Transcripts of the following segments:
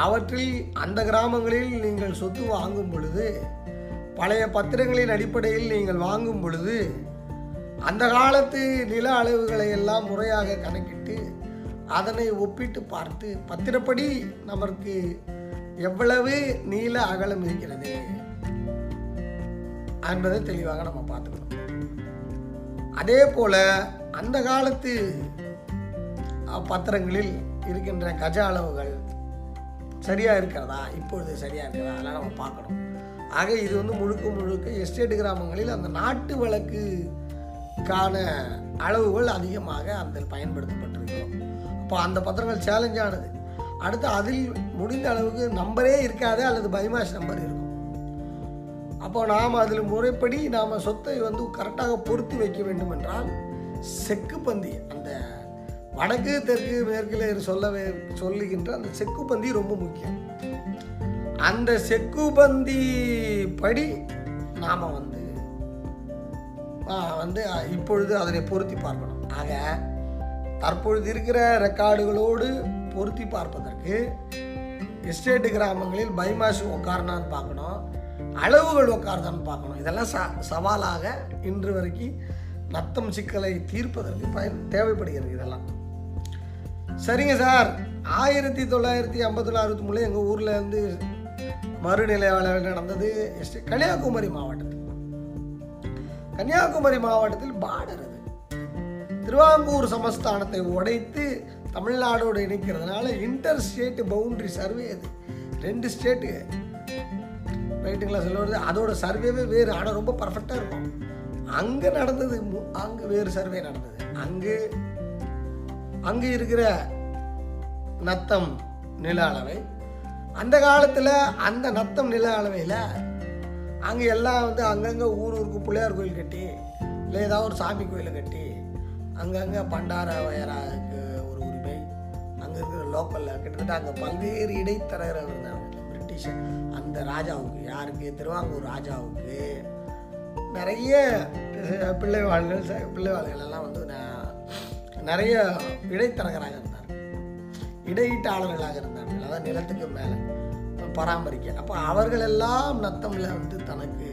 அவற்றில் அந்த கிராமங்களில் நீங்கள் சொத்து வாங்கும் பொழுது பழைய பத்திரங்களின் அடிப்படையில் நீங்கள் வாங்கும் பொழுது அந்த காலத்து நில அளவுகளை எல்லாம் முறையாக கணக்கிட்டு அதனை ஒப்பிட்டு பார்த்து பத்திரப்படி நமக்கு எவ்வளவு நீள அகலம் இருக்கிறது என்பதை தெளிவாக நம்ம பார்த்துக்கணும். அதே போல அந்த காலத்து பத்திரங்களில் இருக்கின்ற கஜ அளவுகள் சரியாக இருக்கிறதா? இப்பொழுது சரியாக இருக்கிறதா? அதெல்லாம் நம்ம பார்க்கணும். ஆக இது வந்து முழுக்க முழுக்க எஸ்டேட் கிராமங்களில் அந்த நாட்டு வழக்குக்கான அளவுகள் அதிகமாக அந்த பயன்படுத்தப்பட்டிருக்கிறோம். அப்போ அந்த பத்திரங்கள் சேலஞ்சானது அடுத்து அதில் முடிந்த அளவுக்கு நம்பரே இருக்காது அல்லது பைமாஸ் நம்பர் இருக்கும். அப்போ நாம் அதில் முறைப்படி நாம் சொத்தை வந்து கரெக்டாக பொருத்தி வைக்க வேண்டும் என்றால் செக்கு பந்தி அந்த வடக்கு தெற்கு மேற்கில் சொல்ல சொல்லுகின்ற அந்த செக்கு பந்தி ரொம்ப முக்கியம். அந்த செக்கு பந்தி படி நாம் வந்து வந்து இப்பொழுது அதனை பொருத்தி பார்க்கணும். ஆக தற்பொழுது இருக்கிற ரெக்கார்டுகளோடு பொருத்தி பார்ப்பதற்கு எஸ்டேட்டு கிராமங்களில் பைமாஸ் உட்காரனான்னு பார்க்கணும். அளவுகள் உட்காரதான்னு பார்க்கணும். இதெல்லாம் ச சவாலாக இன்று வரைக்கும் நத்தம் சிக்கலை தீர்ப்பதற்கு பயன் தேவைப்படுகிறது இதெல்லாம். சரிங்க சார். ஆயிரத்தி தொள்ளாயிரத்தி ஐம்பத்தி அறுபத்தி மூணு எங்கள் ஊரில் வந்து மறுநிலை வேலை நடந்தது. கன்னியாகுமரி மாவட்டத்தில். கன்னியாகுமரி மாவட்டத்தில் பார்டர் அது. திருவாங்கூர் சமஸ்தானத்தை உடைத்து தமிழ்நாடோடு இணைக்கிறதுனால இன்டர் ஸ்டேட் பவுண்டரி சர்வே அது. ரெண்டு ஸ்டேட்டு. ரைட்டுங்களா சொல்லுவது அதோட சர்வேவே வேறு. ஆனால் ரொம்ப பர்ஃபெக்டாக இருக்கும். அங்கே நடந்தது அங்கே வேறு சர்வே நடந்தது. அங்கே அங்கே இருக்கிற நத்தம் நில அளவை அந்த காலத்தில் அந்த நத்தம் நில அளவையில் அங்கே எல்லாம் வந்து அங்கங்கே ஊர் ஊருக்கு பிள்ளையார் கோயில் கட்டி இல்லை ஏதாவது ஒரு சாமி கோயிலை கட்டி அங்கங்கே பண்டார வயராவுக்கு ஒரு உரிமை அங்கே இருக்கிற லோக்கலில் கிட்டத்தட்ட அங்கே பல்வேறு இடைத்தரகர்கள் இருந்தாங்க பிரிட்டிஷ் அந்த ராஜாவுக்கு யாருக்கு? திருவாங்கூர் ராஜாவுக்கு நிறைய பிள்ளைவாள்கள் பிள்ளைவாள்கள் எல்லாம் வந்து நிறைய இடைத்தரகராக இருந்தார். இடையீட்டாளர்களாக இருந்தார்கள். அதாவது நிலத்துக்கு மேலே பராமரிக்க. அப்போ அவர்கள் எல்லாம் நத்தமில் வந்து தனக்கு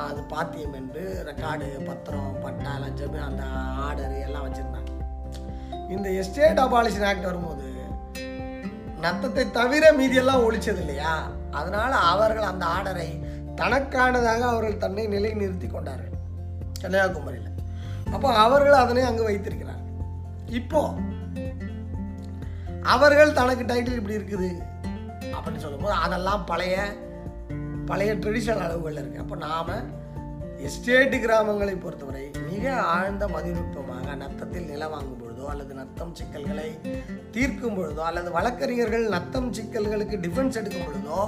அது பாத்தியம் என்று ரெக்கார்டு பத்திரம் பட்டா லஞ்சம் அந்த ஆர்டர் எல்லாம் வச்சுருந்தாங்க. இந்த எஸ்டேட் அபாலிஷன் ஆக்ட் வரும்போது நத்தத்தை தவிர மீதியெல்லாம் ஒழிச்சது இல்லையா? அதனால் அவர்கள் அந்த ஆர்டரை தனக்கானதாக அவர்கள் தன்னை நிலைநிறுத்தி கொண்டார்கள். கன்னியாகுமரியில். அப்போ அவர்கள் அதனை அங்கே வைத்திருக்கிறார் இப்போ அவர்கள் தனக்கு டைட்டில் இப்படி இருக்குது அப்படின்னு சொல்லும்போது அதெல்லாம் பழைய பழைய ட்ரெடிஷனல் அளவுகள் இருக்குது அப்போ நாம் எஸ்டேட்டு கிராமங்களை பொறுத்தவரை மிக ஆழ்ந்த மதிநுட்பமாக நத்தத்தில் நிலம் வாங்கும் பொழுதோ அல்லது நத்தம் சிக்கல்களை தீர்க்கும் பொழுதோ அல்லது வழக்கறிஞர்கள் நத்தம் சிக்கல்களுக்கு டிஃபென்ஸ் எடுக்கும் பொழுதோ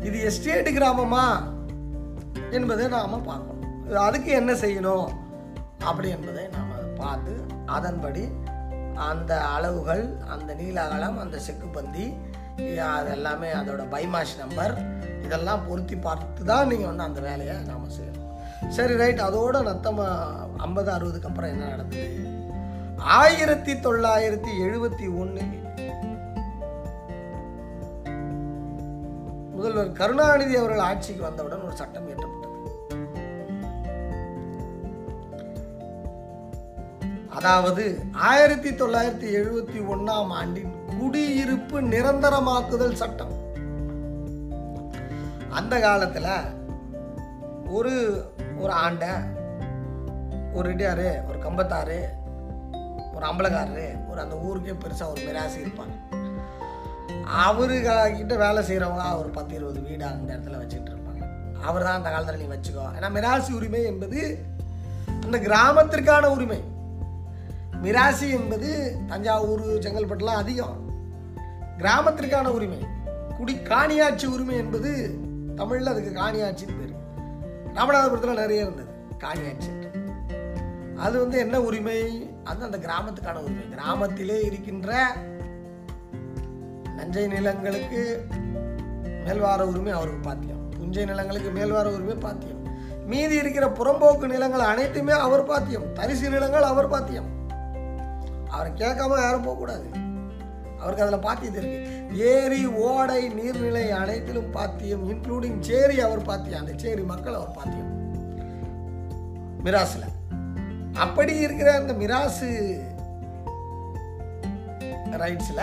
இது எஸ்டேட் கிராமமா என்பதை நாம் பார்க்கணும். அதுக்கு என்ன செய்யணும் அப்படி என்பதை நாம் பார்த்து அதன்படி அந்த அளவுகள் அந்த நீள அகலம் அந்த செக்குப்பந்தி அது எல்லாமே அதோட பைமாஷ் நம்பர் இதெல்லாம் பொருத்தி பார்த்து தான் நீங்கள் வந்து அந்த வேலையை நாம் செய்யணும். சரி ரைட். அதோட நத்தம் ஐம்பது அறுபதுக்கு அப்புறம் என்ன நடந்தது? ஆயிரத்தி தொள்ளாயிரத்தி எழுபத்தி ஒன்று முதல்வர் கருணாநிதி அவர்கள் ஆட்சிக்கு வந்தவுடன் ஒரு சட்டம் இயற்றப்பட்டது. அதாவது ஆயிரத்தி தொள்ளாயிரத்தி எழுபத்தி ஒன்னாம் ஆண்டின் குடியிருப்பு நிரந்தரமாக்குதல் சட்டம். அந்த காலத்தில் ஒரு ஒரு ஆண்டை ஒரு ரெடியாரு ஒரு கம்பத்தாரு ஒரு அம்பலக்காரரு ஒரு அந்த ஊருக்கே பெருசாக ஒரு மிராசி இருப்பாங்க. அவரு கிட்ட வேலை செய்கிறவங்க ஒரு பத்து இருபது வீடு அந்த இடத்துல வச்சுட்டு இருப்பாங்க. அவர் தான் அந்த காலத்தில் நீ வச்சுக்கோ. ஏன்னா மிராசி உரிமை என்பது அந்த கிராமத்திற்கான உரிமை. மிராசி என்பது தஞ்சாவூர் செங்கல்பட்டுலாம் அதிகம். கிராமத்திற்கான உரிமை. குடி காணியாட்சி உரிமை என்பது தமிழில் அதுக்கு காணியாட்சின்னு பேர். ராமநாதபுரத்தில் நிறைய இருந்தது காணியாட்சி. அது வந்து என்ன உரிமை? அது அந்த கிராமத்துக்கான உரிமை. கிராமத்திலே இருக்கின்ற நஞ்சை நிலங்களுக்கு மேல்வார உரிமை அவருக்கு பாத்தியம். புஞ்சை நிலங்களுக்கு மேல்வார உரிமை பாத்தியம். மீதி இருக்கிற புறம்போக்கு நிலங்கள் அனைத்துமே அவர் பாத்தியம். தரிசு நிலங்கள் அவர் பாத்தியம். அவரை கேட்காம யாரும் போகக்கூடாது. அவருக்கு அதில் பாத்தியது இருக்கு. ஏரி ஓடை நீர்நிலை அனைத்திலும் பாத்தியம் இன்க்ளூடிங் சேரி அவர் பாத்தியம். அந்த சேரி மக்கள் அவர் பாத்தியம். மிராஸில் அப்படி இருக்கிற அந்த மிராசு ரைட்ஸில்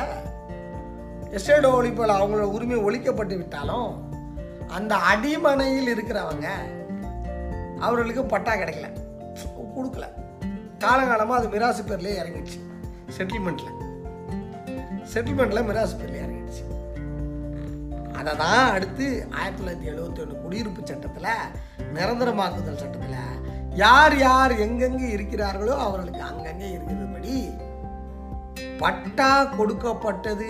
எஸ்டேட் ஒழிப்பில் அவங்களோட உரிமை ஒழிக்கப்பட்டு விட்டாலும் அந்த அடிமனையில் இருக்கிறவங்க அவர்களுக்கு பட்டா கிடைக்கல. கொடுக்கல. காலங்காலமாக அது மிராசு பேர்லேயே இறங்கிடுச்சு. செட்டில்மெண்ட்டில் செட்டில்மெண்ட்டில் மிராஸ் பேர்லேயே இறங்கிடுச்சு. அதை தான் அடுத்து ஆயிரத்தி தொள்ளாயிரத்தி எழுபத்தி ஒன்று குடியிருப்பு சட்டத்தில் நிரந்தரமாக்குதல் சட்டத்தில் யார் யார் எங்கெங்கே இருக்கிறார்களோ அவர்களுக்கு அங்கங்கே இருக்கிறபடி பட்டா கொடுக்கப்பட்டது.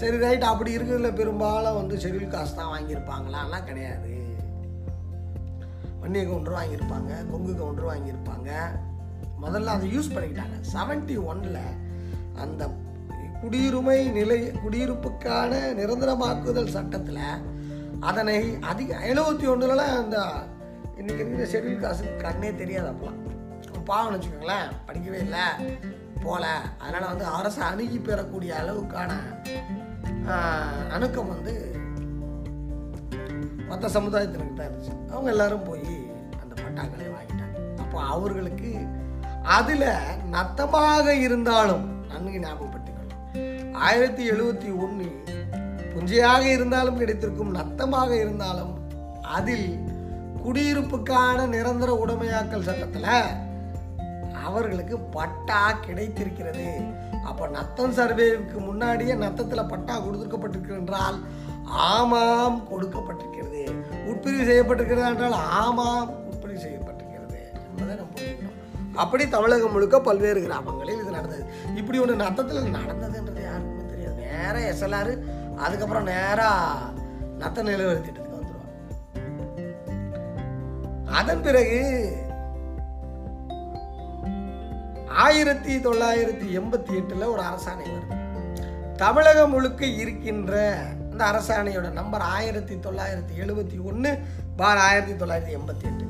சரி ரைட். அப்படி இருக்கிறதுல பெரும்பாலும் வந்து ஷெட்யூல் காசு தான் வாங்கியிருப்பாங்களாலாம் கிடையாது. வன்னிய கவுண்டர் வாங்கியிருப்பாங்க கொங்கு கவுண்டர் வாங்கியிருப்பாங்க. முதல்ல அதை யூஸ் பண்ணிக்கிட்டாங்க. செவன்டி ஒன்ல அந்த குடியுரிமை நிலை குடியிருப்புக்கான நிரந்தரமாக்குதல் சட்டத்தில் அதனை அதிக எழுபத்தி ஒன்றுலலாம் அந்த இன்றைக்கி இருக்கிற ஷெட்யூல் காசு கண்ணே தெரியாது அப்போலாம். பாவம்னு வச்சுக்கோங்களேன் படிக்கவே இல்லை போகல. அதனால் வந்து அரசு அணுகி பெறக்கூடிய அளவுக்கான அணுக்கம் வந்து மற்ற சமுதாயத்தினருக்கு தான் இருந்துச்சு. அவங்க எல்லாரும் போய் அந்த பட்டாக்களை வாங்கிட்டாங்க. அப்போ அவர்களுக்கு அதில் நத்தமாக இருந்தாலும் நன்கு ஞாபகப்படுத்திக்கணும் ஆயிரத்தி எழுபத்தி ஒன்றில் புஞ்சையாக இருந்தாலும் கிடைத்திருக்கும் நத்தமாக இருந்தாலும் அதில் குடியிருப்புக்கான நிரந்தர உடைமையாக்கல் சட்டத்தில் அவர்களுக்கு பட்டா கிடைத்திருக்கிறது. அப்போ நத்தம் சர்வேவுக்கு முன்னாடியே நத்தத்தில் பட்டா கொடுக்கப்பட்டிருக்கிறது என்றால் ஆமாம் கொடுக்கப்பட்டிருக்கிறது. உட்பிரிவு செய்யப்பட்டிருக்கிறது என்றால் ஆமாம் உட்பிரிவு செய்யப்பட்டிருக்கிறது என்பதை நம்ம அப்படி தமிழகம் முழுக்க பல்வேறு கிராமங்களில் இது நடந்தது. இப்படி ஒன்று நத்தத்தில் நடந்ததுன்றது யாருக்குமே தெரியாது. நேராக எஸ்எல்ஆர் அதுக்கப்புறம் நேராக நத்த நிலவரி திட்டத்துக்கு வந்துடுவாங்க அதன் பிறகு ஆயிரத்தி தொள்ளாயிரத்தி எண்பத்தி எட்டில் ஒரு அரசாணை வருது. தமிழகம் முழுக்க இருக்கின்ற அந்த அரசாணையோட நம்பர் ஆயிரத்தி தொள்ளாயிரத்தி எழுபத்தி ஒன்று பார் ஆயிரத்தி தொள்ளாயிரத்தி எண்பத்தி எட்டு.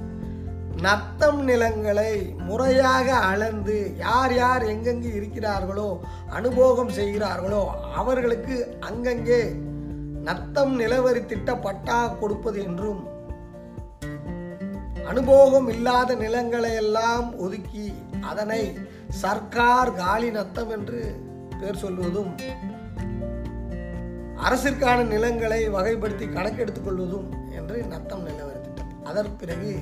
நத்தம் நிலங்களை முறையாக அளந்து யார் யார் எங்கெங்கு இருக்கிறார்களோ அனுபோகம் செய்கிறார்களோ அவர்களுக்கு அங்கங்கே நத்தம் நிலவரி திட்ட பட்டா கொடுப்பது என்றும் அனுபோகம் இல்லாத நிலங்களை எல்லாம் ஒதுக்கி அதனை சர்க்கார் காலி நத்தம் என்று பேர் சொல்வதும் அரசிற்கான நிலங்களை வகைப்படுத்தி கணக்கெடுத்துக் கொள்வதும் என்று நத்தம் நிலவரி திட்டம். அதற்கு பிறகு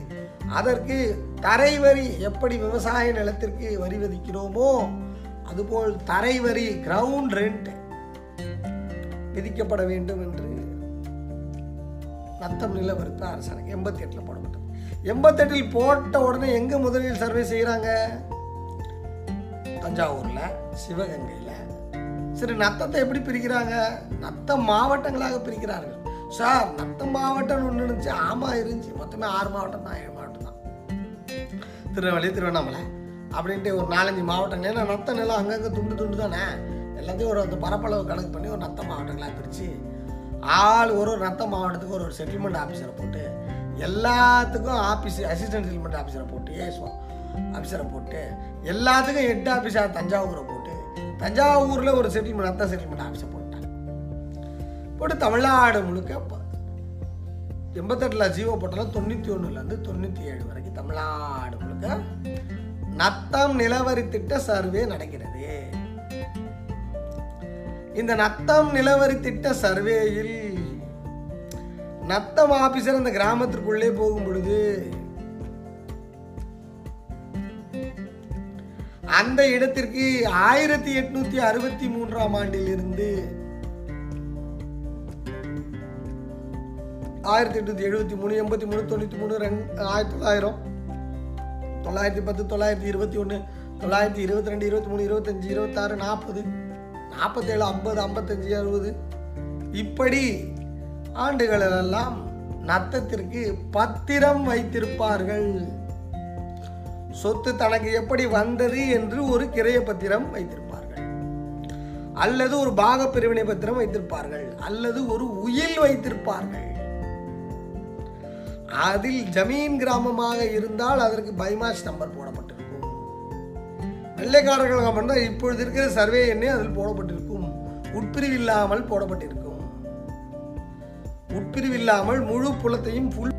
அதற்கு தரை வரி எப்படி விவசாய நிலத்திற்கு வரி விதிக்கிறோமோ அதுபோல் தரை வரி கிரவுண்ட் ரெண்ட் விதிக்கப்பட வேண்டும் என்று நத்தம் நிலவரத்து அரசாங்கம் எண்பத்தி எட்டில் போடப்பட்டது. எண்பத்தெட்டில் போட்ட உடனே எங்க முதலில் சர்வே செய்கிறாங்க தஞ்சாவூர்ல சிவகங்கையில். சரி நத்தத்தை எப்படி பிரிக்கிறாங்க? நத்தம் மாவட்டங்களாக பிரிக்கிறார்கள். சார் நத்தம் மாவட்டம்னு ஒன்று இருந்துச்சு. ஆமாம் இருந்துச்சு. மொத்தமே ஆறு மாவட்டம் தான் ஏழு மாவட்டம் தான். திருநெல்வேலி திருவண்ணாமலை அப்படின்ட்டு ஒரு நாலஞ்சு மாவட்டங்கள். ஏன்னா நத்த நிலம் அங்கங்கே துண்டு துண்டு தானே. எல்லாத்தையும் ஒரு அந்த பரப்பளவு கணக்கு பண்ணி ஒரு நத்த மாவட்டங்களாக பிரித்து ஆள் ஒரு ஒரு நத்த மாவட்டத்துக்கு ஒரு ஒரு செட்டில்மெண்ட் ஆஃபீஸரை போட்டு எல்லாத்துக்கும் ஆஃபீஸ் அசிஸ்டன்ட் செட்டில்மெண்ட் ஆஃபீஸரை போட்டு ஏசுவோம் ஆஃபீஸரை போட்டு எல்லாத்துக்கும் ஹெட் ஆஃபீஸாக தஞ்சாவூரை போட்டு தஞ்சாவூரில் ஒரு செட்டில்மெண்ட் நத்த செட்டில்மெண்ட் ஆஃபீஸை போட்டு போட்டு தமிழ்நாடு முழுக்க எண்பத்தெட்டில் ஜீவோ போட்டாலும் தொண்ணூற்றி ஒன்றுலேருந்து தொண்ணூற்றி ஏழு வரைக்கும் தமிழ்நாடு முழுக்க நத்தம் நிலவரி திட்ட சர்வே நடக்கிறது. இந்த நத்தம் நிலவரி திட்ட சர்வேயில் நத்தம் ஆபீசர் அந்த கிராமத்திற்குள்ளே போகும் பொழுது அந்த இடத்திற்கு ஆயிரத்தி எட்நூத்தி அறுபத்தி மூன்றாம் ஆண்டில் ஆயிரத்தி எட்நூற்றி எழுபத்தி மூணு எண்பத்தி மூணு தொண்ணூற்றி மூணு ரெண்டு ஆயிரத்தி தொள்ளாயிரம். தொள்ளாயிரத்தி பத்து தொள்ளாயிரத்தி இருபத்தி ஒன்று தொள்ளாயிரத்தி இருபத்தி ரெண்டு இருபத்தி மூணு இருபத்தஞ்சி இருபத்தாறு நாற்பது நாற்பத்தேழு ஐம்பது ஐம்பத்தஞ்சு அறுபது. இப்படி ஆண்டுகளெல்லாம் நத்தத்திற்கு பத்திரம் வைத்திருப்பார்கள். சொத்து தனக்கு எப்படி வந்தது என்று ஒரு கிரைய பத்திரம் வைத்திருப்பார்கள். அல்லது ஒரு பாக பிரிவினை பத்திரம் வைத்திருப்பார்கள். அல்லது ஒரு உயில் வைத்திருப்பார்கள். அதில் ஜமீன் கிராமமாக இருந்தால் அதற்கு பைமாஸ் நம்பர் போடப்பட்டிருக்கும். வெள்ளைக்காரர்கள் கிராமம் இப்பொழுது இருக்கிற சர்வே எண்ணே அதில் போடப்பட்டிருக்கும். உட்பிரிவு இல்லாமல் போடப்பட்டிருக்கும். உட்பிரிவு இல்லாமல் முழு புலத்தையும் புல்